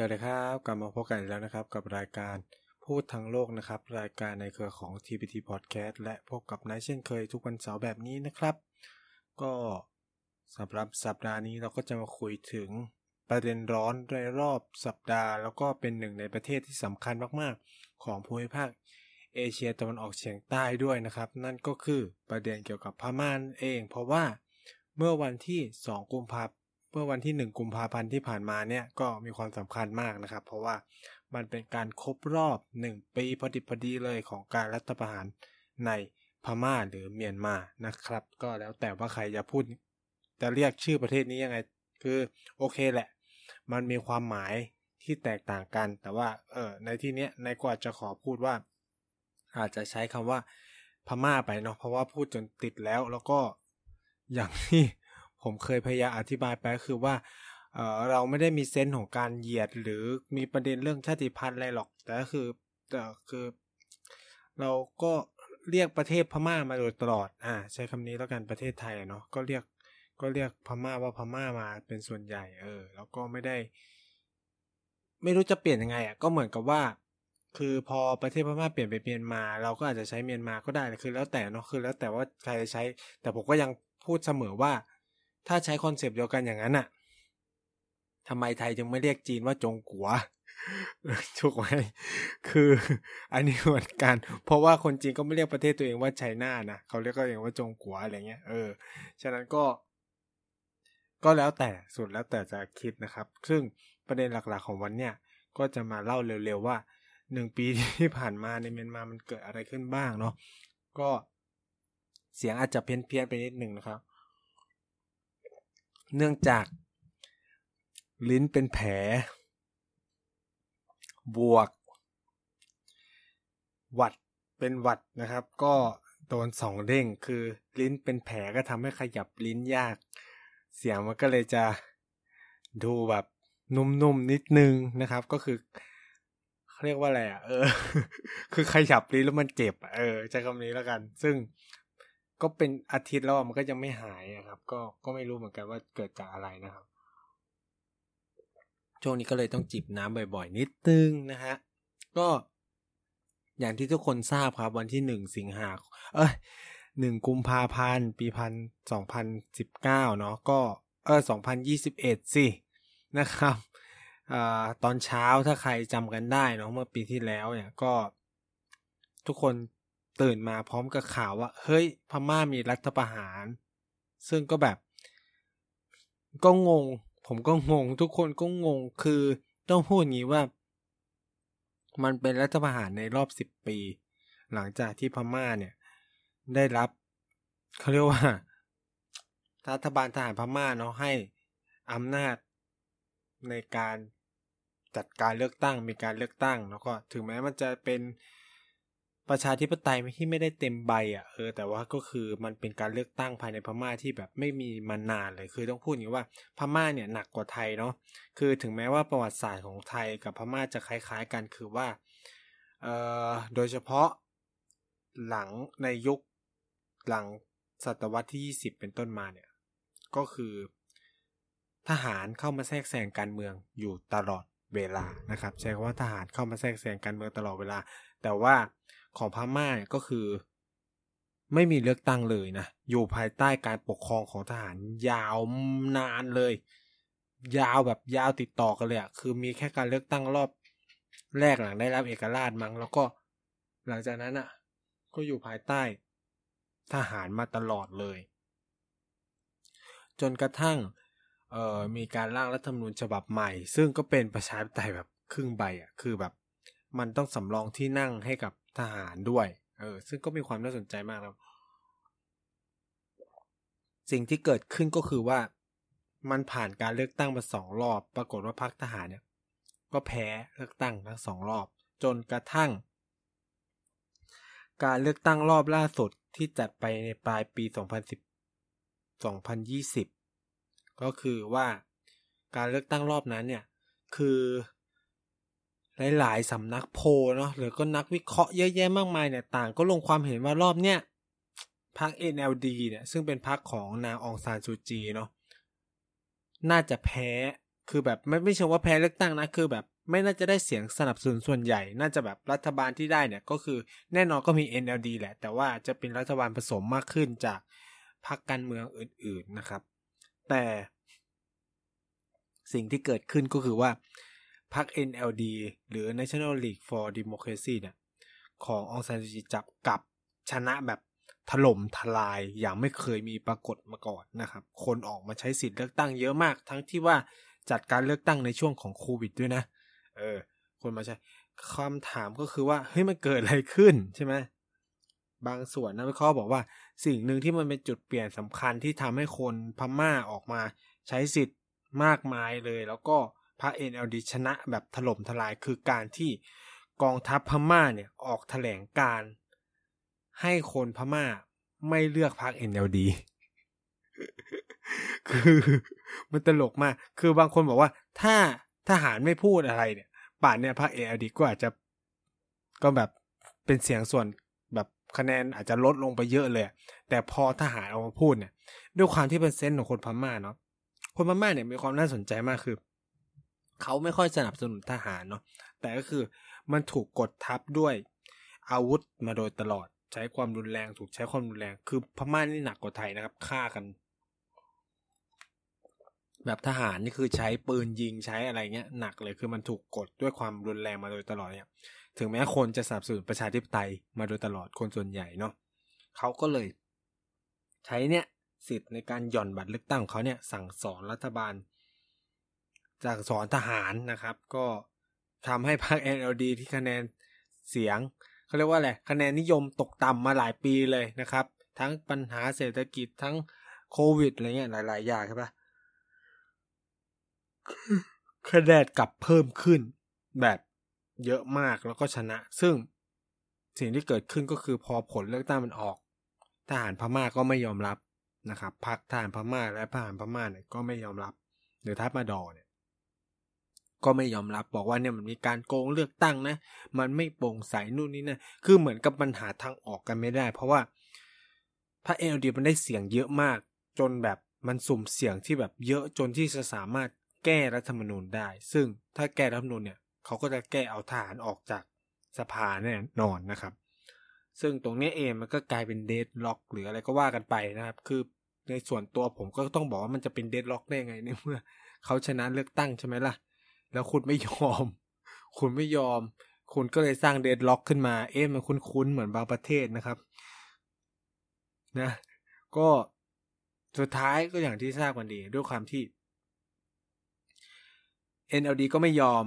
สวัสดีครับกลับมาพบกันอีกแล้วนะครับ กับรายการพูดทั้งโลกนะครับ รายการในเครือของ TPT Podcast และพบกับนายเช่นเคยทุกวันเสาร์แบบนี้นะครับ ก็สำหรับสัปดาห์นี้เราก็จะมาคุยถึงประเด็นร้อนในรอบสัปดาห์ แล้วก็เป็นหนึ่งในประเทศที่สำคัญมากๆ ของภูมิภาคเอเชียตะวันออกเฉียงใต้ด้วยนะครับ นั่นก็คือประเด็นเกี่ยวกับพม่านั่นเอง เพราะว่าเมื่อวันที่ 2 กุมภาพันธ์ เมื่อวันที่ 1 กุมภาพันธ์ที่ผ่านมาเนี่ยก็มีความสำคัญมากนะครับ เพราะว่ามันเป็นการครบรอบ 1 ปีพอดิบพอดีเลยของการรัฐประหารในพม่าหรือเมียนมานะครับ ก็แล้วแต่ว่าใครจะพูด จะเรียกชื่อประเทศนี้ยังไง คือโอเคแหละ มันมีความหมายที่แตกต่างกัน แต่ว่าเออในที่เนี้ยนายกว่าจะขอพูดว่า อาจจะใช้คำว่าพม่าไปเนาะเพราะว่าพูดจนติดแล้วแล้วก็อย่างที่ ผมเคยพยายามอธิบายไปก็คือว่าเเราไม่ได้มีเซนส์ของการเหยียดหรือมีประเด็นเรื่องชาติพันธุ์อะไรหรอกแต่ก็คือคือ เราก็เรียกประเทศพม่ามาโดยตลอดอ่าใช้คำนี้แล้วกันประเทศไทยเนาะก็เรียกก็เรียกพม่าว่าพม่ามาเป็นส่วนใหญ่เออ แล้วก็ไม่ได้ ไม่รู้จะเปลี่ยนยังไงอะก็เหมือนกับว่า คือพอประเทศพม่าเปลี่ยนไปเมียนมา เราก็อาจจะใช้เมียนมาก็ได้คือแล้วแต่เนาะคือแล้วแต่ว่าใครจะใช้ แต่ผมก็ยังพูดเสมอว่า ถ้าใช้ concept เดียวกันอย่างนั้นอะทำไมไทยจึงไม่เรียกจีนว่าจงกัวถูกไหมคืออันนี้เหมือนกัน เพราะว่าคนจีนก็ไม่เรียกประเทศตัวเองว่า China นะเขาเรียกตัวเองว่าจงกัวอะไรเงี้ยเออฉะนั้นก็ ก็แล้วแต่สุดแล้วแต่จะคิดนะครับ ซึ่งประเด็นหลักๆของวันเนี้ยก็จะมาเล่าเร็วๆว่าหนึ่งปีที่ผ่านมาในเมียนมามันเกิดอะไรขึ้นบ้างเนาะก็เสียงอาจจะเพี้ยนเพียนไปนิดหนึ่งนะครับ เนื่องจาก ลิ้นเป็นแผล บวก หวัดเป็นหวัดนะครับ ก็โดนสองเด้งคือลิ้นเป็นแผลก็ทำให้ขยับลิ้นยาก เสียงมันก็เลยจะดูแบบนุ่มๆนิดนึงนะครับ ก็คือเาเรียกว่าอะไรอะเออ คือขยับลิ้นแล้วมันเจ็บ เออใช้คำนี้แล้วกัน ซึ่ง ก็เป็นอาทิตย์แล้วมันก็ยังไม่หายครับ ก็ก็ไม่รู้เหมือนกันว่าเกิดจากอะไรนะครับ ช่วงนี้ก็เลยต้องจิบน้ำบ่อยๆ นิดนึงนะฮะก็อย่างที่ทุกคนทราบครับ วันที่หนึ่งสิงหาเอ้ยหนึ่งกุมภาพันธ์ปีพันสองพันสิบเก้าเนาะก็เออสองพันยี่สิบเอ็ดสินะครับอ่าตอนเช้าถ้าใครจำกันได้เนาะเมื่อปีที่แล้วเนี่ยก็ทุกคน ตื่นมาพร้อมกับข่าวว่า เฮ้ย พม่ามีรัฐประหาร ซึ่งก็แบบ ก็งง ผมก็งง ทุกคนก็งงคือต้องพูดงี้ว่า มันเป็นรัฐประหารในรอบสิบปี หลังจากที่พม่าเนี่ย ได้รับเขาเรียกว่า รัฐบาลทหารพม่าเนาะให้อำนาจในการจัดการเลือกตั้งมีการเลือกตั้ง แล้วก็ถึงแม้มันจะเป็น ประชาธิปไตยที่ไม่ได้เต็มใบอะเออแต่ว่าก็คือมันเป็นการเลือกตั้งภายในพม่าที่แบบไม่มีมานานเลยคือต้องพูดอย่างนี้ว่าพม่าเนี่ยหนักกว่าไทยเนาะคือถึงแม้ว่าประวัติศาสตร์ของไทยกับพม่าจะคล้าย ๆ กันคือว่าเอ่อโดยเฉพาะหลังในยุคหลังศตวรรษที่ 20 เป็นต้นมาเนี่ยก็คือทหารเข้ามาแทรกแซงการเมืองอยู่ตลอดเวลานะครับใช้คำว่าทหารเข้ามาแทรกแซงการเมืองตลอดเวลา แต่ว่า ของพม่าก็คือ ไม่มีเลือกตั้งเลยนะ อยู่ภายใต้การปกครองของทหารยาวนานเลย ยาวแบบยาวติดต่อกันเลยอะคือมีแค่การเลือกตั้งรอบแรกหลังได้รับเอกราชมั้งแล้วก็หลังจากนั้นอะก็อยู่ภายใต้ทหารมาตลอดเลย จนกระทั่งเออมีการร่างรัฐธรรมนูญฉบับใหม่ ซึ่งก็เป็นประชาธิปไตยแบบครึ่งใบอะคือแบบ มันต้องสำรองที่นั่งให้กับ ทหารด้วย เออ ซึ่งก็มีความน่าสนใจมากครับ สิ่งที่เกิดขึ้นก็คือว่ามันผ่านการเลือกตั้งมาสองรอบ ปรากฏว่าพรรคทหารเนี่ย ก็แพ้เลือกตั้งทั้งสองรอบ จนกระทั่ง การเลือกตั้งรอบล่าสุดที่จัดไปในปลายปี 2010 2020 ก็คือว่าการเลือกตั้งรอบนั้นเนี่ย คือ หลายๆสำนักโพเนาะหรือก็นักวิเคราะห์เยอะแยะมากมายเนี่ยต่างก็ลงความเห็นว่ารอบเนี้ยพรรค NLD เนี่ยซึ่งเป็นพรรคของนางองซานซูจีเนาะน่าจะแพ้คือแบบไม่ไม่เชิงว่าแพ้เลือกตั้งนะคือแบบไม่น่าจะได้เสียงสนับสนุนส่วนใหญ่ น่าจะแบบรัฐบาลที่ได้เนี่ยก็คือแน่นอนก็มี NLD แหละ แต่ว่าจะเป็นรัฐบาลผสมมากขึ้นจากพรรคการเมืองอื่น ๆนะครับ แต่สิ่งที่เกิดขึ้นก็คือว่า พรรค NLD หรือ National League for Democracy เนี่ยขององซานซูจีจับกับชนะแบบถล่มทลายอย่างไม่เคยมีปรากฏมาก่อนนะครับ คนออกมาใช้สิทธิ์เลือกตั้งเยอะมาก ทั้งที่ว่าจัดการเลือกตั้งในช่วงของโควิดด้วยนะ เออ คนมาใช้คำถามก็คือว่าเฮ้ยมันเกิดอะไรขึ้นใช่ไหมบางส่วนนักวิเคราะห์บอกว่าสิ่งหนึ่งที่มันเป็นจุดเปลี่ยนสำคัญที่ทำให้คนพม่าออกมาใช้สิทธิ์มากมายเลย แล้วก็ พระ NLD ชนะแบบถล่มทลายคือการที่กองทัพพม่าเนี่ยออกแถลงการให้คนพม่าไม่เลือกพรรค NLD คือมันตลกมาก คือบางคนบอกว่า ถ้าทหารไม่พูดอะไรเนี่ย ป่านเนี่ยพรรค NLD ก็อาจจะก็แบบเป็นเสียงส่วนแบบคะแนนอาจจะลดลงไปเยอะเลย แต่พอทหารออกมาพูดเนี่ย ด้วยความที่เป็นเซนต์ของคนพม่าเนาะคนพม่าเนี่ยมีความน่าสนใจมากคือ เขาไม่ค่อยสนับสนุนทหารเนาะแต่ก็คือมันถูกกดทับด้วยอาวุธมาโดยตลอด ใช้ความรุนแรงถูกใช้ความรุนแรง คือพม่านี่หนักกว่าไทยนะครับฆ่ากัน แบบทหารนี่คือใช้ปืนยิงใช้อะไรเงี้ยหนักเลยคือมันถูกกดด้วยความรุนแรงมาโดยตลอดเนี่ยถึงแม้คนจะสนับสนุนประชาธิปไตยมาโดยตลอดคนส่วนใหญ่เนาะเขาก็เลย ใช้เนี่ยสิทธิ์ในการหย่อนบัตรเลือกตั้งของเขาเนี่ยสั่งสอนรัฐบาล จากสอนทหารนะครับ ก็ทำให้พรรค NLD ที่คะแนนเสียงเขาเรียกว่าอะไรคะแนนนิยมตกต่ำมาหลายปีเลยนะครับ ทั้งปัญหาเศรษฐกิจทั้งโควิดอะไรเงี้ยหลาย ๆ อย่างใช่ปะคะแนนกลับเพิ่มขึ้นแบบเยอะมากแล้วก็ชนะ ซึ่งสิ่งที่เกิดขึ้นก็คือพอผลเลือกตั้งมันออก ทหารพม่าก็ไม่ยอมรับนะครับพรรคทหารพม่าและทหารพม่าเนี่ยก็ไม่ยอมรับหรือทัพมาดอเนี่ย ก็ไม่ยอมรับบอกว่าเนี่ยมันมีการโกงเลือกตั้งนะ มันไม่โปร่งใสนู่นนี่นะคือเหมือนกับปัญหาทางออกกันไม่ได้ เพราะว่าพระเอลดีมันได้เสียงเยอะมาก จนแบบมันสุ่มเสียงที่แบบเยอะจนที่จะสามารถแก้รัฐธรรมนูญได้ ซึ่งถ้าแก้รัฐธรรมนูญเนี่ยเขาก็จะแก้เอาทหารออกจากสภาแน่นอนนะครับ ซึ่งตรงนี้เองมันก็กลายเป็นเดดล็อกหรืออะไรก็ว่ากันไปนะครับ คือในส่วนตัวผมก็ต้องบอกว่ามันจะเป็นเดดล็อกได้ไงในเมื่อเขาชนะเลือกตั้งใช่ไหมล่ะ แล้วคุณไม่ยอม คุณไม่ยอม คุณก็เลยสร้างเดดล็อกขึ้นมา เอ๊ะมันคุ้นๆเหมือนบางประเทศนะครับ นะ ก็สุดท้ายก็อย่างที่ทราบกันดี ด้วยความที่ NLD ก็ไม่ยอม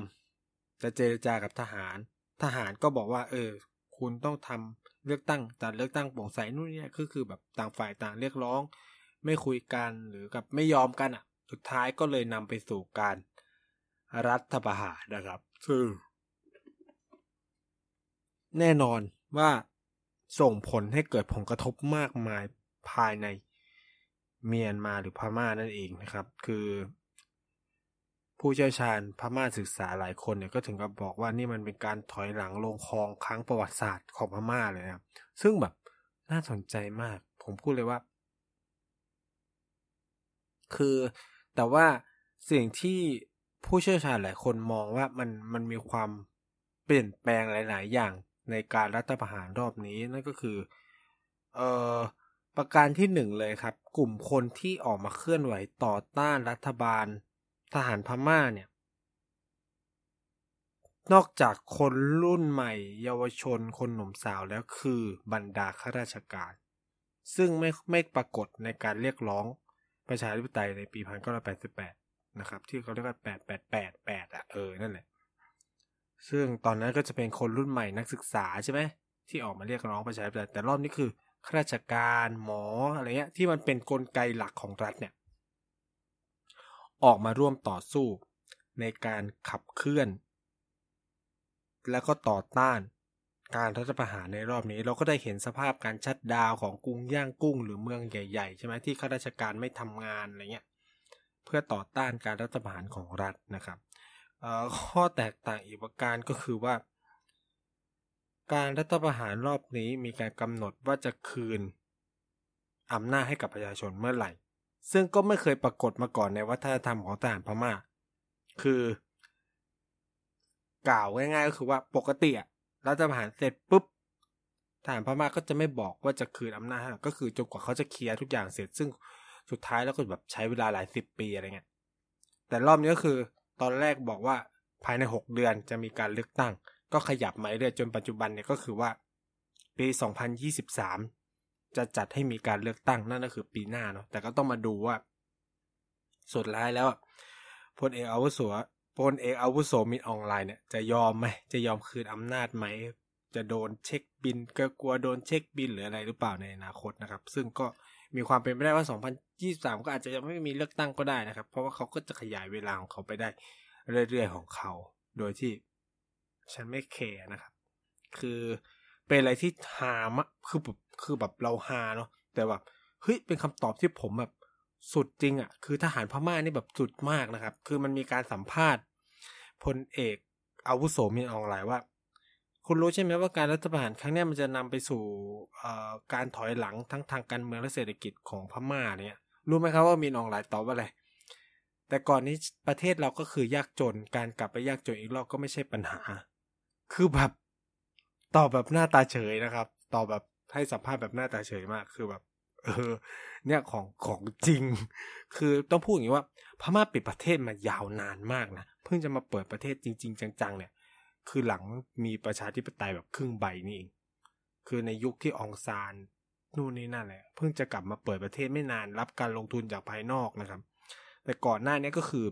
จะเจรจากับทหาร ทหารก็บอกว่า เออ คุณต้องทำเลือกตั้งแต่เลือกตั้งโปร่งใสนู่นนี่ก็คือแบบต่างฝ่ายต่างเรียกร้อง ไม่คุยกันหรือกับไม่ยอมกันอะ สุดท้ายก็เลยนำไปสู่การ รัฐประหารนะครับ ซึ่ง แน่นอนว่าส่งผลให้เกิดผลกระทบมากมายภายในเมียนมาหรือพม่านั่นเองนะครับ คือ ผู้เชี่ยวชาญพม่าศึกษาหลายคนเนี่ยก็ถึงกับบอกว่านี่มันเป็นการถอยหลังลงคลองครั้งประวัติศาสตร์ของพม่าเลยนะครับ ซึ่งแบบน่าสนใจมาก ผมพูดเลยว่า คือแต่ว่าสิ่งที่ ผู้เชี่ยวชาญหลายคนมองว่ามันมันมีความเปลี่ยนแปลงหลาย ๆ อย่างในการรัฐประหารรอบนี้นั่นก็คือเอ่อประการที่หนึ่งเลยครับ กลุ่มคนที่ออกมาเคลื่อนไหวต่อต้านรัฐบาลทหารพม่าเนี่ย นอกจากคนรุ่นใหม่ เยาวชนคนหนุ่มสาวแล้วคือบรรดาข้าราชการ ซึ่งไม่ไม่ปรากฏในการเรียกร้องประชาธิปไตยในปี 1988 นะครับ ที่เขาเรียกว่าแปดแปดแปดแปดอะเออนั่นแหละ ซึ่งตอนนั้นก็จะเป็นคนรุ่นใหม่นักศึกษาใช่ไหมที่ออกมาเรียกร้องประชาธิปไตยแต่รอบนี้คือข้าราชการหมออะไรเงี้ยที่มันเป็นนกลไกหลักของรัฐเนี่ยออกมาร่วมต่อสู้ในการขับเคลื่อน แล้วก็ต่อต้านการรัฐประหารในรอบนี้ เราก็ได้เห็นสภาพการชัดดาวของกรุงย่างกุ้งหรือเมืองใหญ่ๆใช่ไหมที่ข้าราชการไม่ทำงานอะไรเงี้ย เพื่อต่อต้านการรัฐประหารของรัฐนะครับข้อแตกต่างอีกประการก็คือว่า การรัฐประหารรอบนี้มีการกำหนดว่าจะคืนอำนาจให้กับประชาชนเมื่อไหร่ ซึ่งก็ไม่เคยปรากฏมาก่อนในวัฒนธรรมของทหารพม่า คือกล่าวง่ายๆก็คือว่าปกติรัฐประหารเสร็จปุ๊บทหารพม่าก็จะไม่บอกว่าจะคืนอำนาจก็คือจนกว่าเขาจะเคลียร์ทุกอย่างเสร็จ ซึ่ง สุดท้ายแล้วก็แบบใช้เวลาหลายสิบปีอะไรเงี้ย แต่รอบนี้ก็คือ ตอนแรกบอกว่าภายในหกเดือนจะมีการเลือกตั้ง ก็ขยับมาเรื่อยจนปัจจุบันเนี่ยก็คือว่า ปี2023จะจัดให้มีการเลือกตั้งนั่นก็คือปีหน้าเนาะแต่ก็ต้องมาดูว่า สุดท้ายแล้วพลเอกอาวุโสพลเอกอาวุโสมิตรออนไลน์เนี่ยจะยอมไหมจะยอมคืนอำนาจไหม จะโดนเช็คบินก็กลัวโดนเช็คบินหรืออะไรหรือเปล่าในอนาคตนะครับ ซึ่งก็ มีความเป็นไปได้ว่า 2023 ก็อาจจะยังไม่มีเลือกตั้งก็ได้นะครับ เพราะว่าเขาก็จะขยายเวลาของเขาไปได้เรื่อยๆของเขา โดยที่ฉันไม่แคร์นะครับ คือเป็นอะไรที่ฮามะคือแบบคือแบบเราฮาเนาะแต่แบบเฮ้ยเป็นคำตอบที่ผมแบบสุดจริงอะ่ะ คือทหารพม่านี่แบบสุดมากนะครับ คือมันมีการสัมภาษณ์พลเอกอาวุโสมินออนไลน์ว่า คุณรู้ใช่ไหมว่าการรัฐประหารครั้งนี้มันจะนำไปสู่การถอยหลังทั้งทางการเมืองและเศรษฐกิจของพม่าเนี่ย รู้ไหมครับว่ามินออนไลน์ตอบว่าอะไร แต่ก่อนนี้ประเทศเราก็คือยากจน การกลับไปยากจนอีกรอบก็ไม่ใช่ปัญหา คือแบบตอบแบบหน้าตาเฉยนะครับ ตอบแบบให้สัมภาษณ์แบบหน้าตาเฉยมาก คือแบบ เออ เนี่ยของของจริง คือต้องพูดอย่างนี้ว่า พม่าปิดประเทศมายาวนานมากนะ เพิ่งจะมาเปิดประเทศจริง ๆ จังๆเนี่ย คือหลังมีประชาธิปไตยแบบครึ่งใบนี่เอง คือในยุคที่องซานนู่นนี่นั่นแหละ เพิ่งจะกลับมาเปิดประเทศไม่นานรับการลงทุนจากภายนอกนะครับ แต่ก่อนหน้านี้ก็คือ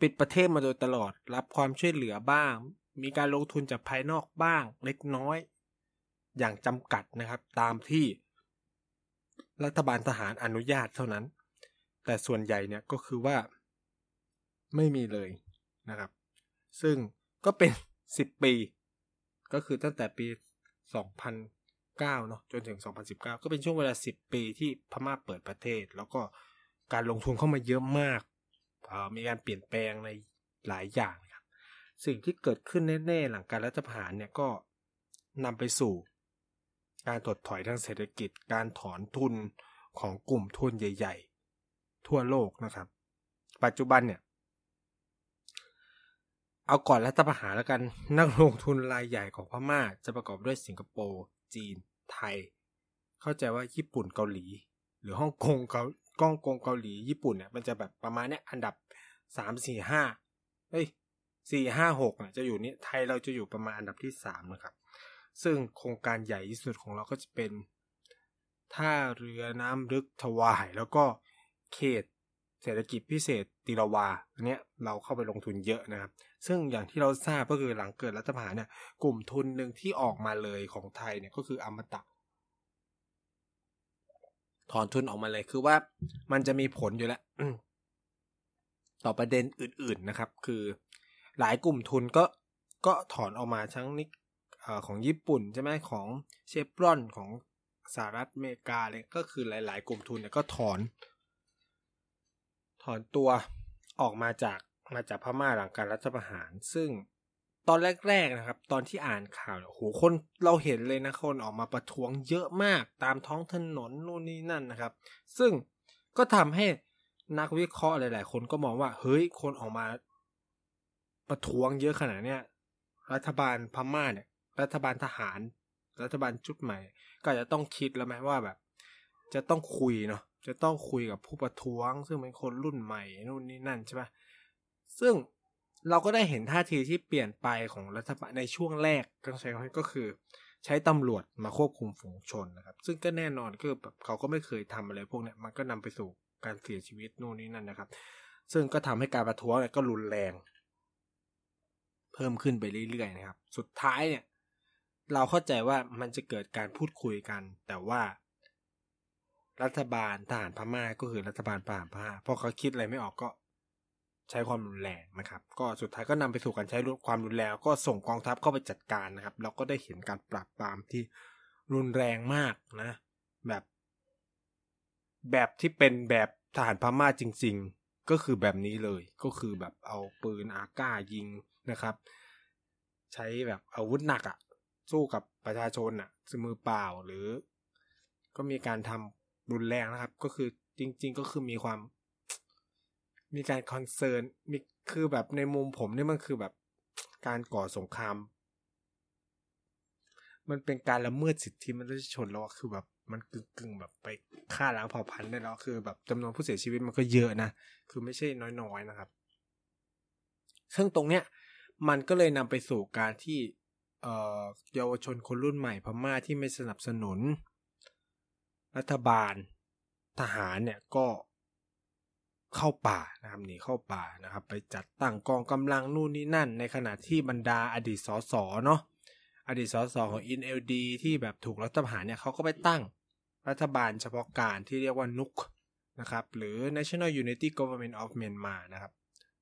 ปิดประเทศมาโดยตลอด รับความช่วยเหลือบ้าง มีการลงทุนจากภายนอกบ้าง เล็กน้อย อย่างจำกัดนะครับ ตามที่ รัฐบาลทหารอนุญาตเท่านั้น แต่ส่วนใหญ่เนี่ยก็คือว่า ไม่มีเลยนะครับ ซึ่งก็เป็น 10 ปี ก็คือตั้งแต่ปี 2009 เนาะจนถึง 2019 ก็เป็นช่วงเวลา 10 ปีที่พม่าเปิดประเทศ แล้วก็การลงทุนเข้ามาเยอะมาก มีการเปลี่ยนแปลงในหลายอย่างครับ สิ่งที่เกิดขึ้นแน่ๆ หลังการรัฐประหารเนี่ยก็นำไปสู่ การถดถอยทางเศรษฐกิจ การถอนทุนของกลุ่มทุนใหญ่ ๆ ทั่วโลกนะครับ ปัจจุบันเนี่ย เอาก่อนรัฐประหารแล้วกัน นักลงทุนรายใหญ่ของพม่าจะประกอบด้วยสิงคโปร์ จีน ไทย เข้าใจว่าญี่ปุ่นเกาหลี หรือฮ่องกงเกาก้องกงเกาหลีญี่ปุ่นเนี่ยมันจะแบบประมาณเนี้ยอันดับสามสี่ห้าเฮ้ยสี่ห้าหกเนี่ยจะอยู่นี้ไทยเราจะอยู่ประมาณอันดับที่สามนะครับ ซึ่งโครงการใหญ่ที่สุดของเราก็จะเป็นท่าเรือน้ำลึกทวาย แล้วก็เขต เศรษฐกิจพิเศษติรวาอันนี้เราเข้าไปลงทุนเยอะนะครับ ซึ่งอย่างที่เราทราบก็คือหลังเกิดรัฐประหารเนี่ยกลุ่มทุนหนึ่งที่ออกมาเลยของไทยเนี่ยก็คืออมตะถอนทุนออกมาเลยคือว่ามันจะมีผลอยู่แล้วต่อประเด็นอื่น ๆนะครับ คือ หลายกลุ่มทุนก็ก็ถอนออกมาทั้งนิกของญี่ปุ่นใช่ไหมของเชฟรอนของสหรัฐอเมริกาเลยก็คือหลาย ๆ กลุ่มทุนเนี่ยก็ถอน ถอนตัวออกมาจากมาจากพม่าหลังการรัฐประหาร ซึ่งตอนแรกๆนะครับ ตอนที่อ่านข่าวโหคนเราเห็นเลยนะคนออกมาประท้วงเยอะมากตามท้องถนนนู่นนี่นั่นนะครับ ซึ่งก็ทำให้นักวิเคราะห์หลาย ๆ คนก็มองว่า เฮ้ย คนออกมา ประท้วงเยอะขนาดเนี้ยรัฐบาลพม่าเนี่ย รัฐบาลทหาร รัฐบาลชุดใหม่ ก็จะต้องคิดแล้วไหมว่าแบบ จะต้องคุยเนาะ จะต้องคุยกับผู้ประท้วง ซึ่งเป็นคนรุ่นใหม่นู่นนี่นั่นใช่ปะซึ่งเราก็ได้เห็นท่าทีที่เปลี่ยนไปของรัฐบาลในช่วงแรกต้องใช้คำก็คือ ใช้ตำรวจมาควบคุมฝูงชนนะครับ ซึ่งก็แน่นอนก็แบบเขาก็ไม่เคยทำอะไรพวกนี้มันก็นำไปสู่การเสียชีวิตนู่นนี่นั่นนะครับ ซึ่งก็ทำให้การประท้วงก็รุนแรง เพิ่มขึ้นไปเรื่อยๆนะครับ สุดท้ายเนี่ย เราเข้าใจว่ามันจะเกิดการพูดคุยกัน แต่ว่า รัฐบาลทหารพม่าก็คือรัฐบาลทหารพม่าพอเขาคิดอะไรไม่ออกก็ใช้ความรุนแรงนะครับ ก็สุดท้ายก็นำไปสู่การใช้ความรุนแรงก็ส่งกองทัพเข้าไปจัดการนะครับ เราก็ได้เห็นการปราบปรามที่รุนแรงมากนะ แบบ แบบที่เป็นแบบทหารพม่าจริง ๆ ก็คือแบบนี้เลย ก็คือแบบเอาปืนอาก้ายิงนะครับ ใช้แบบอาวุธหนักอะ่ะสู้กับประชาชนอะ่ะสมือเปล่าหรือ ก็มีการทำ รุนแรงนะครับ ก็คือจริง ๆ ก็คือมีความ มีการคอนเซิร์นมีคือแบบในมุมผมนี่มันคือแบบการก่อสงคราม มันเป็นการละเมิดสิทธิมนุษยชนแล้วคือแบบมันกึ่งกึ่งๆแบบไปฆ่าล้างเผ่าพันธุ์ได้แล้วคือ แบบจำนวนผู้เสียชีวิตมันก็เยอะนะคือไม่ใช่น้อยๆนะครับ ซึ่งตรงเนี้ยมันก็เลยนำไปสู่การที่เยาวชนคนรุ่นใหม่พม่าที่ไม่สนับสนุน รัฐบาลทหารเนี่ยก็เข้าป่านะครับหนีเข้าป่านะครับ ไปจัดตั้งกองกำลังนู่นนี่นั่น ในขณะที่บรรดาอดีตสสเนาะอดีตสสของ NLD ที่แบบถูกรัฐประหารเนี่ยเขาก็ไปตั้งรัฐบาลเฉพาะการที่เรียกว่านุกนะครับ หรือ National Unity Government of Myanmar นะครับ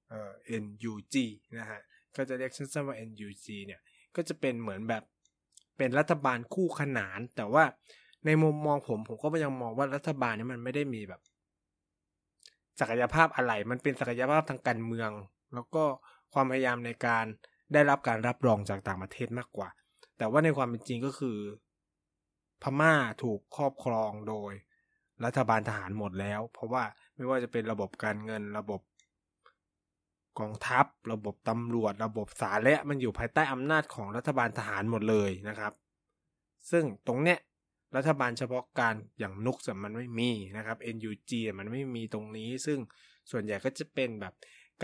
เอ่อ NUG นะฮะก็จะเรียกสั้นๆว่า NUG เนี่ยก็จะเป็นเหมือนแบบเป็นรัฐบาลคู่ขนาน แต่ว่า ในมุมมองผมผมก็ยังมองว่ารัฐบาลนี้มันไม่ได้มีแบบ ศักยภาพอะไร มันเป็นศักยภาพทางการเมือง แล้วก็ความพยายามในการได้รับการรับรองจากต่างประเทศมากกว่า แต่ว่าในความเป็นจริงก็คือ พม่าถูกครอบครองโดย รัฐบาลทหารหมดแล้ว เพราะว่าไม่ว่าจะเป็นระบบการเงินระบบกองทัพ ระบบตำรวจ ระบบศาและมันอยู่ภายใต้อำนาจของรัฐบาลทหารหมดเลยนะครับ ซึ่งตรงเนี้ย รัฐบาลเฉพาะการอย่างนุกสมันไม่มีนะครับ NUG มันไม่มีตรงนี้ ซึ่งส่วนใหญ่ก็จะเป็นแบบ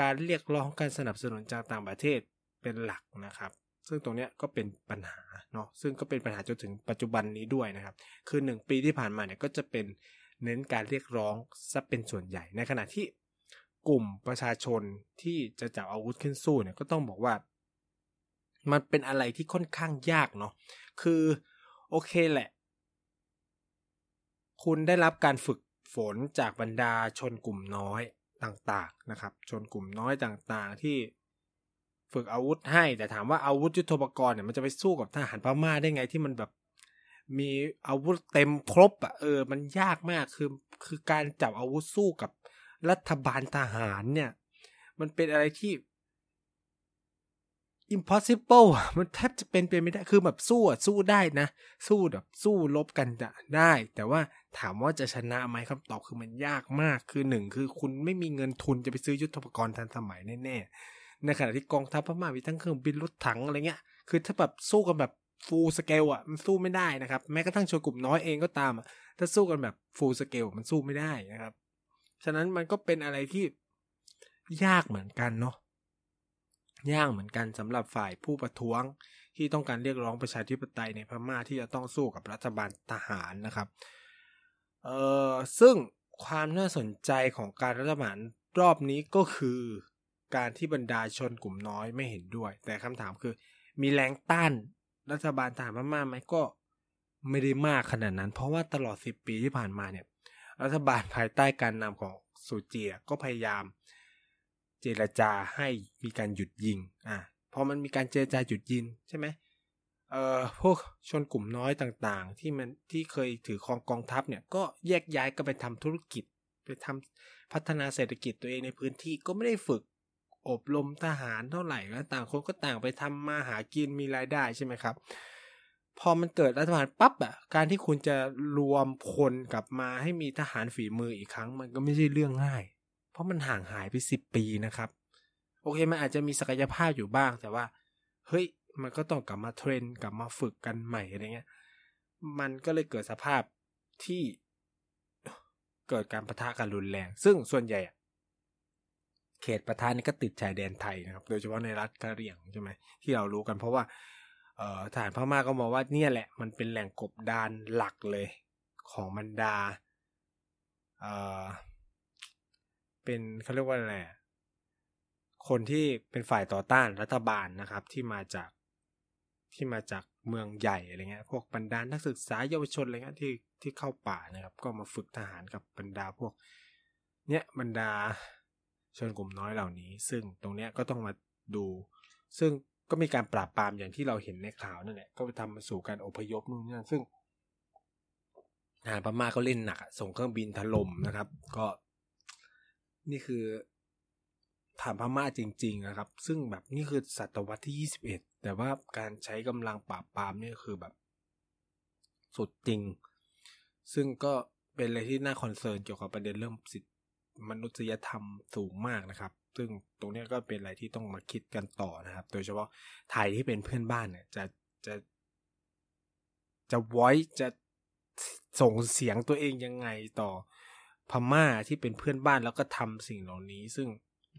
การเรียกร้องการสนับสนุนจากต่างประเทศเป็นหลักนะครับ ซึ่งตรงนี้ก็เป็นปัญหาเนาะซึ่งก็เป็นปัญหาจนถึงปัจจุบันนี้ด้วยนะครับ คือ 1 ปีที่ผ่านมาเนี่ยก็จะเป็นเน้นการเรียกร้องซะเป็นส่วนใหญ่ ในขณะที่กลุ่มประชาชนที่จะจับอาวุธขึ้นสู้เนี่ยก็ต้องบอกว่า มันเป็นอะไรที่ค่อนข้างยากเนาะคือโอเคแหละ คุณได้รับการฝึกฝนจากบรรดาชนกลุ่มน้อยต่างๆนะครับ ชนกลุ่มน้อยต่างๆ ที่ฝึกอาวุธให้ แต่ถามว่าอาวุธยุทโธปกรณ์เนี่ยมันจะไปสู้กับทหารพม่าได้ไงที่มันแบบมีอาวุธเต็มครบอะเออ มันยากมากคือคือการจับอาวุธสู้กับรัฐบาลทหารเนี่ย มันเป็นอะไรที่ impossible มันแทบจะเป็นไปไม่ได้ คือแบบสู้อะสู้ได้นะ สู้แบบสู้ลบกันได้ แต่ว่าถามว่าจะชนะไหมคำตอบคือมันยากมาก คือหนึ่งคือคุณไม่มีเงินทุนจะไปซื้อยุทธปกรณ์ทันสมัยแน่ๆ ในขณะที่กองทัพพม่ามีทั้งเครื่องบินรถถังอะไรเงี้ย คือถ้าแบบสู้กันแบบฟูลสเกลอะมันสู้ไม่ได้นะครับ แม้กระทั่งชนกลุ่มน้อยเองก็ตามอะ ถ้าสู้กันแบบฟูลสเกลมันสู้ไม่ได้นะครับ ฉะนั้นมันก็เป็นอะไรที่ยากเหมือนกันเนาะ ยากเหมือนกันสำหรับฝ่ายผู้ประท้วงที่ต้องการเรียกร้องประชาธิปไตยในพม่าที่จะต้องสู้กับรัฐบาลทหารนะครับ เอ่อซึ่งความน่าสนใจของการรัฐประหารรอบนี้ก็คือการที่บรรดาชนกลุ่มน้อยไม่เห็นด้วย แต่คำถามคือ มีแรงต้านรัฐบาลทหารพม่าไหมก็ไม่ได้มากขนาดนั้น เพราะว่าตลอด 10 ปีที่ผ่านมาเนี่ย รัฐบาลภายใต้การนำของสูเจียก็พยายาม เจรจาให้มีการหยุดยิง อะพอมันมีการเจรจาหยุดยิงใช่ไหมเอ่อพวกชนกลุ่มน้อยต่างๆ ที่มันที่เคยถือครองกองทัพเนี่ยก็แยกย้ายกันไปทำธุรกิจ ไปทำพัฒนาเศรษฐกิจตัวเองในพื้นที่ก็ไม่ได้ฝึกอบรมทหารเท่าไหร่แล้วต่างคนก็ต่างไปทำมาหากินมีรายได้ใช่ไหมครับ พอมันเกิดรัฐบาลปั๊บอะการที่คุณจะรวมคนกลับมาให้มีทหารฝีมืออีกครั้ง มันก็ไม่ใช่เรื่องง่าย เพราะมันห่างหายไปสิบปีนะครับ โอเคมันอาจจะมีศักยภาพอยู่บ้างแต่ว่า เฮ้ย มันก็ต้องกลับมาเทรนกลับมาฝึกกันใหม่อะไรเงี้ย มันก็เลยเกิดสภาพที่เกิดการประทะกันรุนแรง ซึ่งส่วนใหญ่เขตประทานนี่ก็ติดชายแดนไทยนะครับ โดยเฉพาะในรัฐกะเหรี่ยงใช่ไหมที่เรารู้กันเพราะว่าฐานพม่าก็มองว่าเนี่ยแหละ มันเป็นแหล่งกบดานหลักเลย ของบรรดา เป็นเขาเรียกว่าอะไรคนที่เป็นฝ่ายต่อต้านรัฐบาลนะครับ ที่มาจากที่มาจากเมืองใหญ่อะไรเงี้ยพวกบรรดานักศึกษาเยาวชนอะไรเงี้ยที่ที่เข้าป่านะครับ ก็มาฝึกทหารกับบรรดาพวก เนี้ยบรรดาชนกลุ่มน้อยเหล่านี้ ซึ่งตรงเนี้ยก็ต้องมาดู ซึ่งก็มีการปราบปรามอย่างที่เราเห็นในข่าวนั่นแหละก็ไปทำมาสู่การอพยพนู่นนี่นั่นซึ่งทหารพม่าก็เล่นหนักส่งเครื่องบินถล่มนะครับ ก็ นี่คือฐานพม่าจริง ๆ นะครับ ซึ่งแบบนี่คือศตวรรษที่ 21 แต่ว่าการใช้กำลังปราบปรามนี่คือแบบ สุดจริง ซึ่งก็เป็นอะไรที่น่าคอนเซิร์นเกี่ยวกับประเด็นเรื่องสิทมนุษยธรรมสูงมากนะครับ ซึ่งตรงนี้ก็เป็นอะไรที่ต้องมาคิดกันต่อนะครับ โดยเฉพาะไทยที่เป็นเพื่อนบ้านเนี่ย จะจะจะไว้จะส่งเสียงตัวเองยังไงต่อ พม่าที่เป็นเพื่อนบ้านแล้วก็ทำสิ่งเหล่านี้ ซึ่ง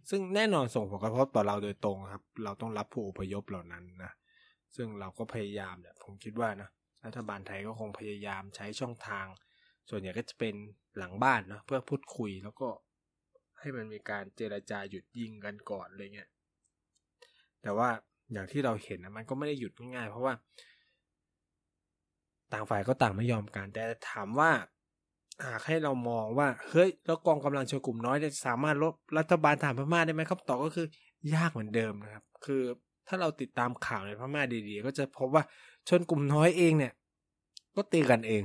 ซึ่งแน่นอนส่งผลกระทบต่อเราโดยตรงครับ เราต้องรับผู้อพยพเหล่านั้นนะซึ่งเราก็พยายามเนี่ยผมคิดว่านะรัฐบาลไทยก็คงพยายามใช้ช่องทาง ส่วนใหญ่ก็จะเป็นหลังบ้านเนาะเพื่อพูดคุยแล้วก็ให้มันมีการเจรจาหยุดยิงกันก่อนอะไรเงี้ยแต่ว่าอย่างที่เราเห็นนะมันก็ไม่ได้หยุดง่ายๆเพราะว่า ต่างฝ่ายก็ต่างไม่ยอมกันแต่ถามว่า หากให้เรามองว่า เฮ้ย แล้วกองกำลังชนกลุ่มน้อยจะสามารถลบรัฐบาลฐานพม่าได้ไหมครับตอบก็คือยากเหมือนเดิมนะครับ คือถ้าเราติดตามข่าวในพม่าดีๆ ก็จะพบว่าชนกลุ่มน้อยเองเนี่ย ก็ตีกันเอง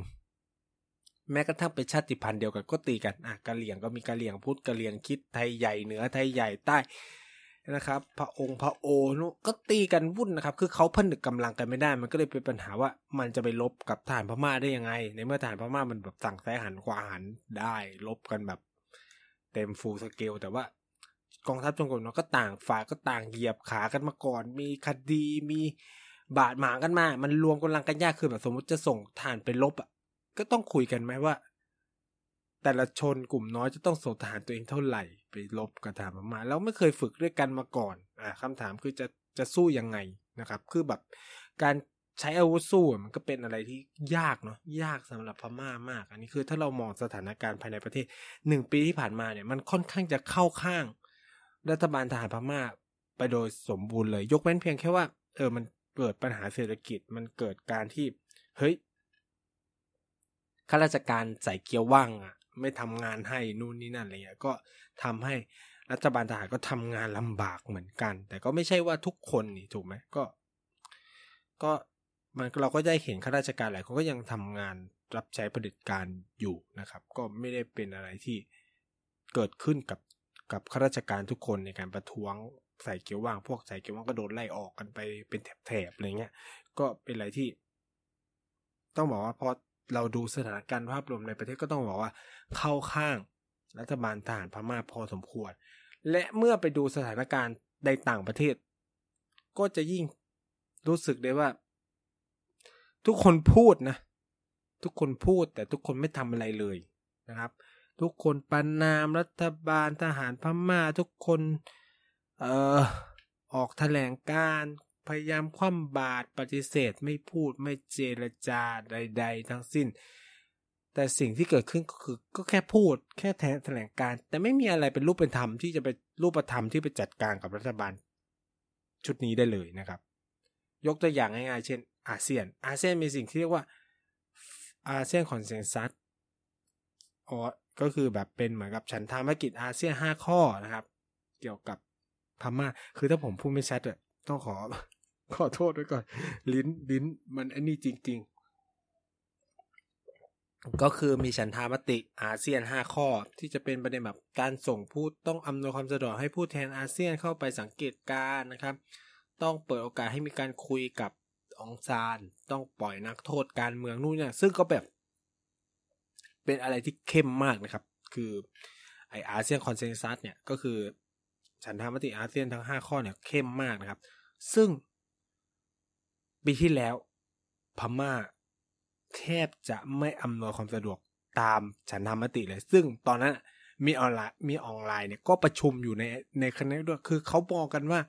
แม้กระทั่งเป็นชาติพันธุ์เดียวกันก็ตีกันอะกะเหลี่ยงก็มีกะเหลี่ยงพุทธกะเหลี่ยงคิดไทยใหญ่เหนือไทยใหญ่ใต้ นะครับ พระองค์พระโอนุก็ตีกันวุ่นนะครับ คือเขาผนึกกำลังกันไม่ได้ มันก็เลยเป็นปัญหาว่ามันจะไปลบกับฐานพม่าได้ยังไง ในเมื่อฐานพม่ามันแบบสั่งแซ้หันขวาหันได้ลบกันแบบเต็มฟูลสเกลแต่ว่ากองทัพจงกรมก็ต่างฝ่ายก็ต่างเหยียบขากันมาก่อน มีคดีมีบาดหมางกันมา มันรวมกำลังกันยากคือแบบสมมติจะส่งฐานไปลบอะก็ต้องคุยกันไหมว่า แต่ละชนกลุ่มน้อยจะต้องส่งทหารตัวเองเท่าไหร่ ลบกับทหารพม่าแล้วไม่เคยฝึกด้วยกันมาก่อนอ่าคำถามคือจะจะสู้ยังไงนะครับ คือแบบการใช้อาวุธสู้มันก็เป็นอะไรที่ยากเนาะยากสำหรับพม่ามาก อันนี้คือถ้าเรามองสถานการณ์ภายในประเทศหนึ่งปีที่ผ่านมาเนี่ยมันค่อนข้างจะเข้าข้าง รัฐบาลทหารพม่าไปโดยสมบูรณ์เลย ยกเว้นเพียงแค่ว่า เออมันเกิดปัญหาเศรษฐกิจมันเกิดการที่ เฮ้ยข้าราชการใส่เกียร์ว่างอะ ไม่ทำงานให้นู่นนี่นั่นอะไรเงี้ยก็ทำให้รัฐบาลทหารก็ทำงานลำบากเหมือนกัน แต่ก็ไม่ใช่ว่าทุกคนนี่ถูกไหมก็ ก็มันเราก็ได้เห็นข้าราชการหลายคนก็ยังทำงานรับใช้ผลิตการอยู่นะครับ ก็ไม่ได้เป็นอะไรที่เกิดขึ้นกับกับข้าราชการทุกคนในการประท้วงใส่เกียวว่างพวกใส่เกียวว่างก็โดนไล่ออกกันไปเป็นแถบๆอะไรเงี้ย ก็เป็นอะไรที่ ต้องบอกว่าพอ เราดูสถานการณ์ภาพรวมในประเทศก็ต้องบอกว่า เข้าข้างรัฐบาลทหารพม่าพอสมควร และเมื่อไปดูสถานการณ์ในต่างประเทศ ก็จะยิ่งรู้สึกได้ว่า ทุกคนพูดนะ ทุกคนพูดแต่ทุกคนไม่ทำอะไรเลยนะครับ ทุกคนประนามรัฐบาลทหารพม่า ทุกคนเอ่อออกแถลงการ พยายามคว่ำบาตรปฏิเสธไม่พูดไม่เจรจาใด ๆ ทั้งสิ้น แต่สิ่งที่เกิดขึ้นก็คือก็แค่พูด แค่แถลงการ แต่ไม่มีอะไรเป็นรูปเป็นธรรมที่จะเป็นรูปธรรมที่ไปจัดการกับรัฐบาล ชุดนี้ได้เลยนะครับ ยกตัวอย่างง่ายๆ เช่น อาเซียน อาเซียนมีสิ่งที่เรียกว่าอาเซียน consensus อ๋อก็คือแบบเป็นเหมือนกับฉันทามกิจอาเซียนห้าข้อนะครับ เกี่ยวกับพม่าคือถ้าผมพูดไม่ชัดอะต้องขอ ขอโทษด้วยก่อน ลิ้นลิ้นมันอันนี้จริง ๆ ก็คือมีฉันทามติอาเซียนห้าข้อที่จะเป็นประเด็นแบบการส่งผู้ต้องอำนวยความสะดวกให้ผู้แทนอาเซียนเข้าไปสังเกตการนะครับ ต้องเปิดโอกาสให้มีการคุยกับองซานต้องปล่อยนักโทษการเมืองนู่นเนี่ยซึ่งก็แบบ เป็นอะไรที่เข้มมากนะครับ คือไออาเซียนคอนเซนแซสเนี่ยก็คือฉันทามติอาเซียนทั้ง 5 ข้อเนี่ยเข้มมากนะครับ ซึ่ง ปีที่แล้ว พม่า แทบจะไม่อำนวยความสะดวกตามฉันทามติเลย ซึ่งตอนนั้นมีออนไลน์มีออนไลน์เนี่ยก็ประชุมอยู่ในในคณะด้วยคือเขาบอกกันว่า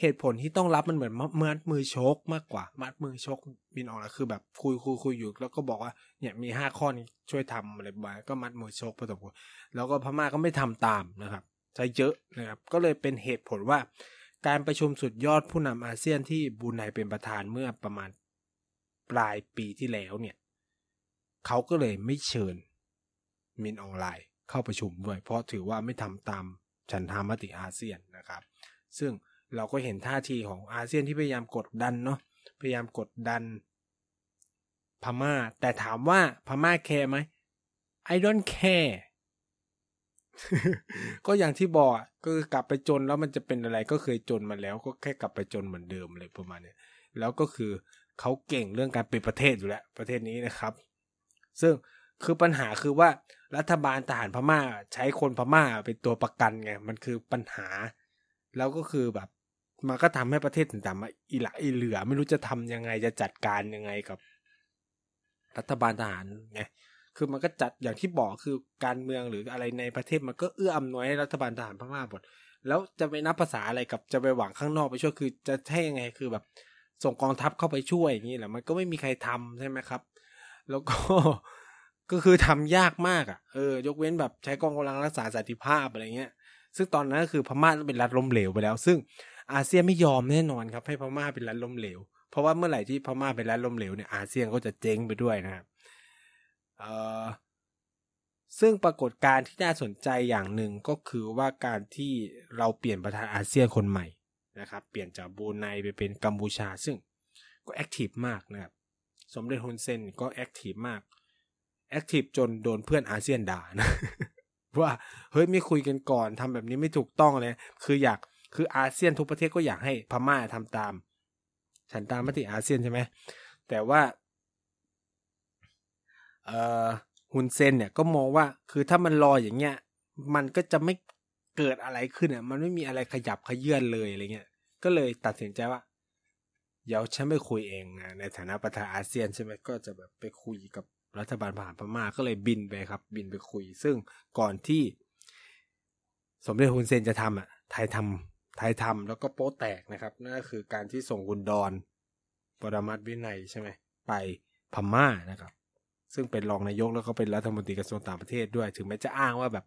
เหตุผลที่ต้องรับมันเหมือนมัดมือชกมากกว่า มัดมือชกมินออกแล้วคือแบบคุยคุยคุยอยู่ แล้วก็บอกว่าเนี่ยมีห้าข้อนี้ช่วยทำอะไรบ้างก็มัดมือชกพอสมควรแล้วก็พม่าก็ไม่ทำตามนะครับใช้เยอะนะครับ ก็เลยเป็นเหตุผลว่า การประชุมสุดยอดผู้นำอาเซียนที่บูไนเป็นประธานเมื่อประมาณปลายปีที่แล้วเนี่ยเขาก็เลยไม่เชิญมินออนไลน์เข้าประชุมด้วย เพราะถือว่าไม่ทำตามฉันทามติอาเซียนนะครับ ซึ่งเราก็เห็นท่าทีของอาเซียนที่พยายามกดดันเนาะพยายามกดดันพม่า แต่ถามว่าพม่าแคร์ไหม I don't care ก็อย่างที่บอกก็คือกลับไปจนแล้วมันจะเป็นอะไรก็เคยจนมาแล้วก็แค่กลับไปจนเหมือนเดิมเลยประมาณนี้แล้วก็คือเขาเก่งเรื่องการปิดประเทศอยู่แล้วประเทศนี้นะครับ ซึ่งคือปัญหาคือว่ารัฐบาลทหารพม่าใช้คนพม่าเป็นตัวประกันไงมันคือปัญหา แล้วก็คือแบบมันก็ทำให้ประเทศต่างๆมาอีหละอีเหลือ ไม่รู้จะทำยังไงจะจัดการยังไงกับ รัฐบาลทหารไง คือมันก็จัดอย่างที่บอกคือการเมืองหรืออะไรในประเทศมันก็เอื้ออำนวยให้รัฐบาลทหารพม่าหมดแล้วจะไปนับภาษาอะไรกับจะไปหวังข้างนอกไปช่วยคือจะให้ยังไงคือแบบ ส่งกองทัพเข้าไปช่วยอย่างนี้แหละมันก็ไม่มีใครทำใช่ไหมครับ แล้วก็ก็คือทำยากมากอะเออยกเว้นแบบใช้กองกำลังรักษาสันติภาพอะไรเงี้ย ซึ่งตอนนั้นก็คือพม่าเป็นรัฐล้มเหลวไปแล้ว ซึ่งอาเซียนไม่ยอมแน่นอนครับ ให้พม่าเป็นรัฐล้มเหลว เพราะว่าเมื่อไหร่ที่พม่าเป็นรัฐล้มเหลวเนี่ยอาเซียนก็จะเจ๊งไปด้วยนะครับ ซึ่งปรากฏการณ์ที่น่าสนใจอย่างหนึ่งก็คือว่าการที่เราเปลี่ยนประธานอาเซียนคนใหม่นะครับเปลี่ยนจากบรูไนไปเป็นกัมพูชา ซึ่งก็ active มากนะครับสมเด็จฮุนเซนก็ active มาก active จนโดนเพื่อนอาเซียนด่านะว่าเฮ้ยไม่คุยกันก่อนทำแบบนี้ไม่ถูกต้องเลย คืออยากคืออาเซียนทุกประเทศก็อยากให้พม่าทำตาม ฉันทามติอาเซียนใช่ไหมแต่ว่า ฮุนเซนเนี่ยก็มองว่าคือถ้ามันรออย่างเงี้ย มันก็จะไม่เกิดอะไรขึ้นอะ มันไม่มีอะไรขยับขยื่นเลยอะไรเงี้ย ก็เลยตัดสินใจว่า เดี๋ยวฉันไปคุยเองนะในฐานะประธานอาเซียนใช่ไหมก็จะแบบไปคุยกับรัฐบาลผ่านพม่าก็เลยบินไปครับ บินไปคุย ซึ่งก่อนที่ สมเด็จฮุนเซนจะทำอะไทยทำไทยทำแล้วก็โป๊แตกนะครับนั่นก็คือการที่ส่งกุนดอนปรมัตถ์วินัยใช่ไหมไปพม่านะครับ ซึ่งเป็นรองนายกแล้วก็เป็นรัฐมนตรีกระทรวงต่างประเทศด้วย ถึงแม้จะอ้างว่าแบบ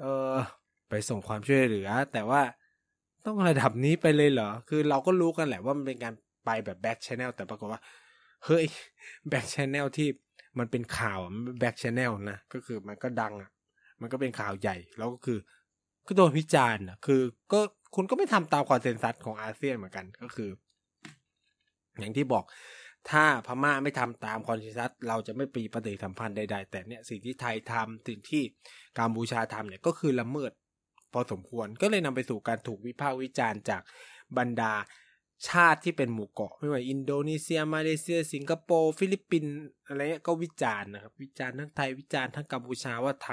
เออไปส่งความช่วยเหลือ แต่ว่าต้องระดับนี้ไปเลยเหรอ คือเราก็รู้กันแหละว่ามันเป็นการไปแบบ back channel แต่ปรากฏว่า เฮ้ย back channel ที่มันเป็นข่าว back channel นะ ก็คือมันก็ดังอะ มันก็เป็นข่าวใหญ่ แล้วก็คือ ก็โดนวิจารณ์อะ คือก็คุณก็ไม่ทำตาม consensus ของอาเซียนเหมือนกัน ก็คือ อย่างที่บอก ถ้าพม่าไม่ทำตาม consensus เราจะไม่มีปฏิสัมพันธ์ใดๆ แต่เนี่ยสิ่งที่ไทยทำสิ่งที่กัมพูชาทำเนี่ยก็คือละเมิดพอสมควรก็เลยนำไปสู่การถูกวิพากษ์วิจารณ์จากบรรดาชาติที่เป็นหมู่เกาะไม่ว่าอินโดนีเซีย มาเลเซีย สิงคโปร์ฟิลิปปินส์อะไรเงี้ยก็วิจารณ์นะครับ วิจารณ์ทั้งไทยวิจารณ์ทั้งกัมพูชาว่าท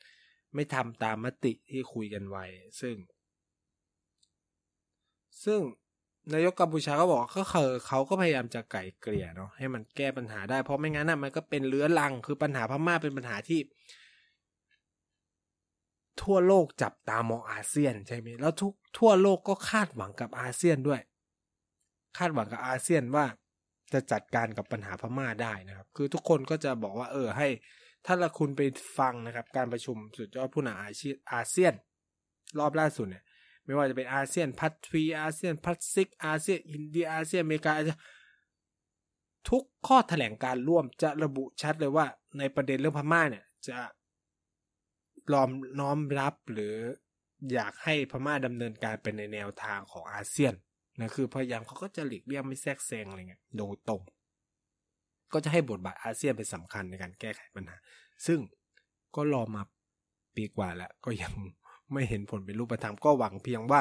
ำไม่ทำตามมติที่คุยกันไว้ ซึ่ง ซึ่ง นายกกัมพูชาก็บอกก็คือเขาก็พยายามจะไก่เกลี่ยเนาะให้มันแก้ปัญหาได้ เพราะไม่งั้นน่ะมันก็เป็นเลื้อรังคือปัญหาพม่าเป็นปัญหาที่ ทั่วโลกจับตามองอาเซียนใช่ไหมแล้วทุกทั่วโลกก็คาดหวังกับอาเซียนด้วย คาดหวังกับอาเซียนว่าจะจัดการกับปัญหาพม่าได้นะครับ คือทุกคนก็จะบอกว่าเออให้ ถ้าละคุณไปฟังนะครับ การประชุมสุดยอดผู้นำอาเซียนอาเซียน รอบล่าสุดเนี่ย ไม่ว่าจะเป็นอาเซียน plus three อาเซียน plus six อาเซียนอินเดียอาเซียนอเมริกาทุกข้อแถลงการร่วมจะระบุชัดเลยว่า ในประเด็นเรื่องพม่าเนี่ย จะยอมน้อมรับหรืออยากให้พม่าดำเนินการเป็นในแนวทางของอาเซียนนะคือพยายามเขาก็จะหลีกเลี่ยงไม่แทรกแซงอะไรเงี้ยโดยตรง ก็จะให้บทบาทอาเซียนเป็นสำคัญในการแก้ไขปัญหา ซึ่งก็รอมาปีกว่าแล้วก็ยัง ไม่เห็นผลเป็นรูปธรรมก็หวังเพียงว่า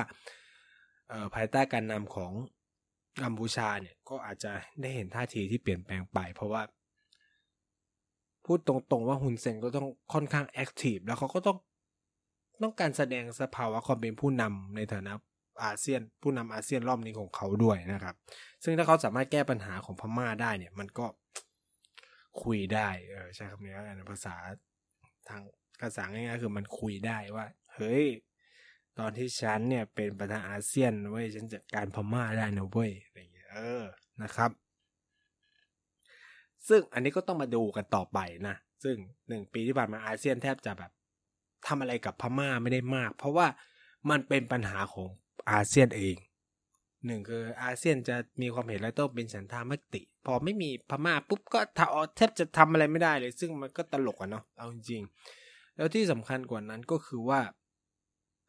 ภายใต้การนำของกัมพูชาเนี่ยก็อาจจะได้เห็นท่าทีที่เปลี่ยนแปลงไป เพราะว่า พูดตรงๆว่าฮุนเซนก็ต้องค่อนข้างแอคทีฟแล้วเขาก็ต้องต้องการแสดงสภาวะความเป็นผู้นำในฐานะอาเซียน ผู้นำอาเซียนรอบนี้ของเขาด้วยนะครับ ซึ่งถ้าเขาสามารถแก้ปัญหาของพม่าได้เนี่ย มันก็คุยได้ เออใช้คำนี้ในภาษาทางภาษาง่ายๆคือมันคุยได้ว่า เฮ้ย ตอนที่ฉันเนี่ยเป็นประธานอาเซียนเว้ยฉันจัดการพม่าได้นะเว้ยอะไรอย่างเงี้ยเออนะครับ ซึ่งอันนี้ก็ต้องมาดูกันต่อไปนะ ซึ่งหนึ่งปีที่ผ่านมาอาเซียนแทบจะแบบทำอะไรกับพม่าไม่ได้มาก เพราะว่ามันเป็นปัญหาของอาเซียนเองหนึ่งคืออาเซียนจะมีความเห็นแล้วต้องเป็นสันธามติ พอไม่มีพม่าปุ๊บก็แทบจะทำอะไรไม่ได้เลย ซึ่งมันก็ตลกอะเนาะเอาจริง แล้วที่สำคัญกว่านั้นก็คือว่า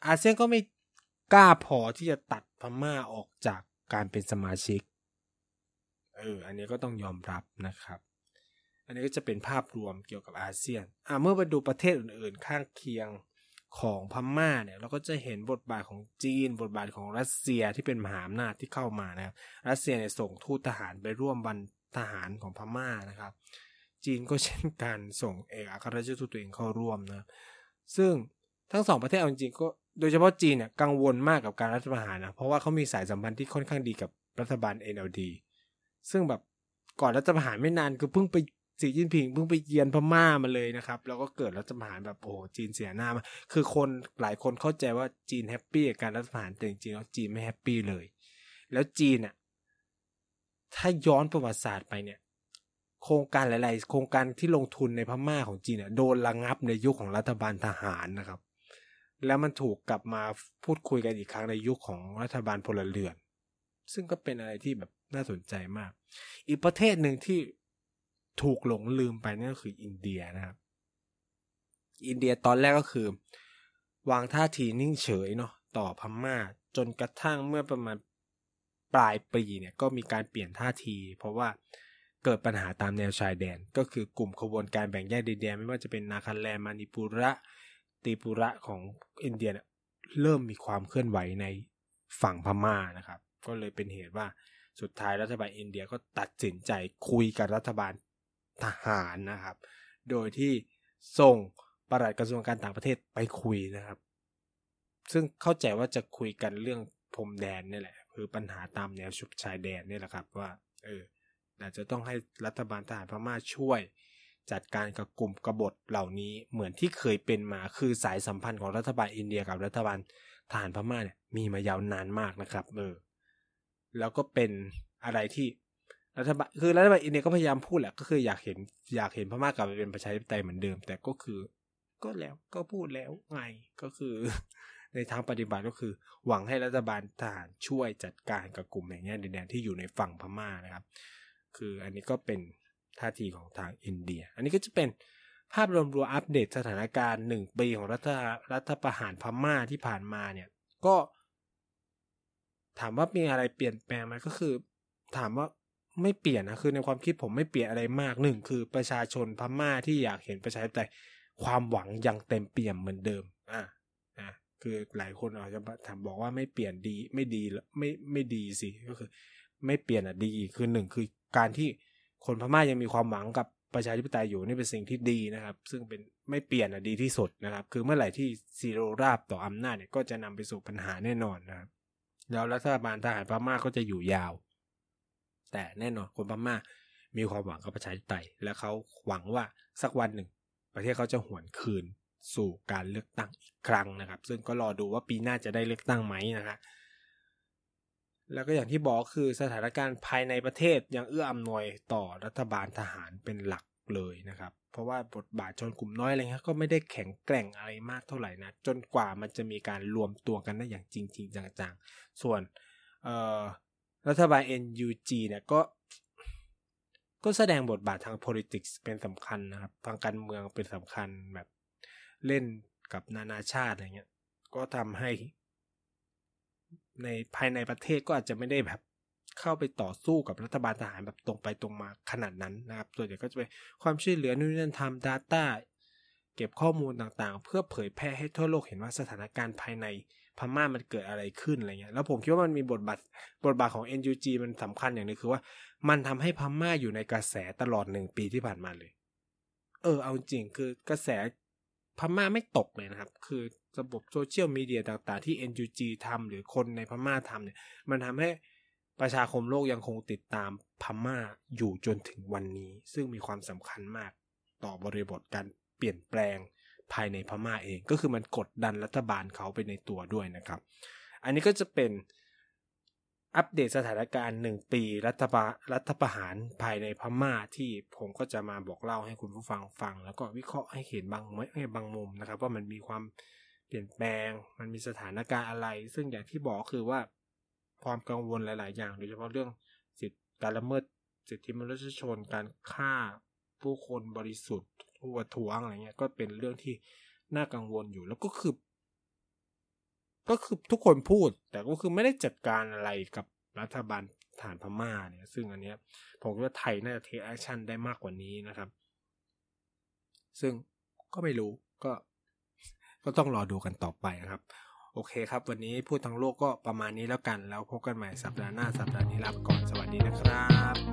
อาเซียนก็ไม่กล้าพอที่จะตัดพม่าออกจากการเป็นสมาชิก เออ อันนี้ก็ต้องยอมรับนะครับ อันนี้ก็จะเป็นภาพรวมเกี่ยวกับอาเซียน อ่าเมื่อไปดูประเทศอื่นๆ ข้างเคียงของพม่าเนี่ยเราก็จะเห็นบทบาทของจีน บทบาทของรัสเซียที่เป็นมหาอำนาจที่เข้ามานะครับ รัสเซียเนี่ยส่งทูตทหารไปร่วมวันทหารของพม่านะครับจจีนก็เช่นกันส่งเอกอัครราชทูตตัวเองเข้าร่วมนะ ซึ่งทั้งสองประเทศเอาจริงก็ โดยเฉพาะจีนเนี่ยกังวลมากกับการรัฐประหารนะเพราะว่าเขามีสายสัมพันธ์ที่ค่อนข้างดีกับรัฐบาล NLD ซึ่งแบบก่อนรัฐประหารไม่นานคือเพิ่งไปสีจิ้นผิงเพิ่งไปเยือนพม่ามาเลยนะครับ แล้วก็เกิดรัฐประหารแบบโอ้จีนเสียหน้ามาคือคนหลายคนเข้าใจว่าจีนแฮปปี้กับการรัฐประหารแต่จริงๆแล้วจีนไม่แฮปปี้เลย แล้วจีนอะถ้าย้อนประวัติศาสตร์ไปเนี่ย โครงการหลาย ๆ โครงการที่ลงทุนในพม่าของจีนเนี่ยโดนระงับในยุคของรัฐบาลทหารนะครับ แล้วมันถูกกลับมาพูดคุยกันอีกครั้งในยุคของรัฐบาลพลเรือน ซึ่งก็เป็นอะไรที่แบบน่าสนใจมาก อีกประเทศหนึ่งที่ถูกหลงลืมไปนั่นก็คืออินเดียนะครับ อินเดียตอนแรกก็คือ วางท่าทีนิ่งเฉยเนาะต่อพม่า จนกระทั่งเมื่อประมาณปลายปีเนี่ยก็มีการเปลี่ยนท่าที เพราะว่าเกิดปัญหาตามแนวชายแดน ก็คือกลุ่มขบวนการแบ่งแยกดินแดนไม่ว่าจะเป็นนาคาแลนมานิปุระ ตีปุระของอินเดียเนี่ยเริ่มมีความเคลื่อนไหวในฝั่งพม่านะครับ ก็เลยเป็นเหตุว่าสุดท้ายรัฐบาลอินเดียก็ตัดสินใจคุยกับรัฐบาลทหารนะครับ โดยที่ส่งปลัดกระทรวงการต่างประเทศไปคุยนะครับ ซึ่งเข้าใจว่าจะคุยกันเรื่องพรมแดนนี่แหละ คือปัญหาตามแนวชุบชายแดนนี่แหละครับว่าเอออาจจะต้องให้รัฐบาลทหารพม่าช่วย จัดการกับกลุ่มกบฏเหล่านี้เหมือนที่เคยเป็นมาคือสายสัมพันธ์ของรัฐบาลอินเดียกับรัฐบาลทหารพม่าเนี่ยมีมายาวนานมากนะครับเออแล้วก็เป็นอะไรที่รัฐบาลคือรัฐบาลอินเดียก็พยายามพูดแหละก็คืออยากเห็นอยากเห็นพม่ากลับไปเป็นประชาธิปไตยเหมือนเดิม แต่ก็คือ ก็แล้วก็พูดแล้วไงก็คือ ในทางปฏิบัติก็คือ หวังให้รัฐบาลทหารช่วยจัดการกับกลุ่มแห่งแยกดินแดนที่อยู่ในฝั่งพม่านะครับ คืออันนี้ก็เป็น ท่าทีของทางอินเดีย อันนี้ก็จะเป็นภาพรวมรวมอัปเดตสถานการณ์หนึ่งปีของรัฐรัฐประหารพม่าที่ผ่านมาเนี่ยก็ ถามว่ามีอะไรเปลี่ยนแปลงไหมก็คือ ถามว่าไม่เปลี่ยนนะคือในความคิดผมไม่เปลี่ยนอะไรมากหนึ่งคือประชาชนพม่าที่อยากเห็นประชาธิปไตยความหวังยังเต็มเปี่ยมเหมือนเดิมอ่านะคือหลายคนอาจจะถามบอกว่าไม่เปลี่ยนดีไม่ดีไม่ไม่ดีสิก็คือ ไม่เปลี่ยนอะดีคือหนึ่งคือการที่ คนพม่ายังมีความหวังกับประชาธิปไตยอยู่นี่เป็นสิ่งที่ดีนะครับ ซึ่งเป็นไม่เปลี่ยนอะดีที่สุดนะครับ คือเมื่อไหร่ที่ซีโรราบต่ออำนาจเนี่ยก็จะนำไปสู่ปัญหาแน่นอนนะครับแล้วรัฐบาลทหารพม่าก็จะอยู่ยาว แต่แน่นอนคนพม่ามีความหวังกับประชาธิปไตย และเขาหวังว่าสักวันหนึ่ง ประเทศเขาจะหวนคืนสู่การเลือกตั้งอีกครั้งนะครับ ซึ่งก็รอดูว่าปีหน้าจะได้เลือกตั้งไหมนะครับ แล้วก็อย่างที่บอกคือสถานการณ์ภายในประเทศยังเอื้ออำนวยต่อรัฐบาลทหารเป็นหลักเลยนะครับ เพราะว่าบทบาทชนกลุ่มน้อยอะไรเงี้ยก็ไม่ได้แข็งแกร่งอะไรมากเท่าไหร่นะจนกว่ามันจะมีการรวมตัวกันได้อย่างจริงๆจังๆ ส่วนรัฐบาล NUG เนี่ยก็ก็แสดงบทบาททาง politics เป็นสำคัญนะครับ ทางการเมืองเป็นสำคัญแบบเล่นกับนานาชาติอะไรเงี้ย ก็ทำให้ ในภายในประเทศก็อาจจะไม่ได้แบบเข้าไปต่อสู้กับรัฐบาลทหารแบบตรงไปตรงมาขนาดนั้นนะครับส่วนใหญ่ก็จะเป็นความช่วยเหลือนู่นนั่นทำ Data เก็บข้อมูลต่างๆ เพื่อเผยแพร่ให้ทั่วโลกเห็นว่าสถานการณ์ภายในพม่ามันเกิดอะไรขึ้นอะไรเงี้ย แล้วผมคิดว่ามันมีบทบาทบทบาทของ NUG มันสำคัญอย่างนึงคือว่า มันทำให้พม่าอยู่ในกระแสตลอดหนึ่งปีที่ผ่านมาเลย เออ เอาจริงคือกระแสพม่าไม่ตกเลยนะครับ คือ ระบบโซเชียลมีเดียต่างๆ ที่ NUG ทำหรือคนในพม่าทำเนี่ย มันทำให้ประชาคมโลกยังคงติดตามพม่าอยู่จนถึงวันนี้ ซึ่งมีความสำคัญมากต่อบริบทการเปลี่ยนแปลงภายในพม่าเอง ก็คือมันกดดันรัฐบาลเขาไปในตัวด้วยนะครับ อันนี้ก็จะเป็นอัปเดตสถานการณ์หนึ่งปีรัฐบารัฐประหารภายในพม่าที่ผมก็จะมาบอกเล่าให้คุณผู้ฟังฟัง แล้วก็วิเคราะห์ให้เห็นบางไม่บางมุมนะครับ ว่ามันมีความ เปลี่ยนแปลง มันมีสถานการณ์อะไร ซึ่งอย่างที่บอกคือว่าความกังวลหลาย ๆ อย่าง โดยเฉพาะเรื่องสิทธิการละเมิดสิทธิมนุษยชนการฆ่าผู้คนบริสุทธิ์ผู้ประท้วงอะไรเงี้ยก็เป็นเรื่องที่น่ากังวลอยู่แล้วก็คือ ก็คือทุกคนพูด แต่ก็คือไม่ได้จัดการอะไรกับรัฐบาลทหารพม่าเนี่ย ซึ่งอันเนี้ยผมว่าไทยน่าจะ take action ได้มากกว่านี้นะครับ ซึ่งก็ไม่รู้ก็ ก็ต้องรอดูกันต่อไปนะครับ โอเคครับ วันนี้พูดทั้งโลกก็ประมาณนี้แล้วกัน แล้วพบกันใหม่สัปดาห์หน้าสัปดาห์นี้ลาไปก่อนสวัสดีนะครับ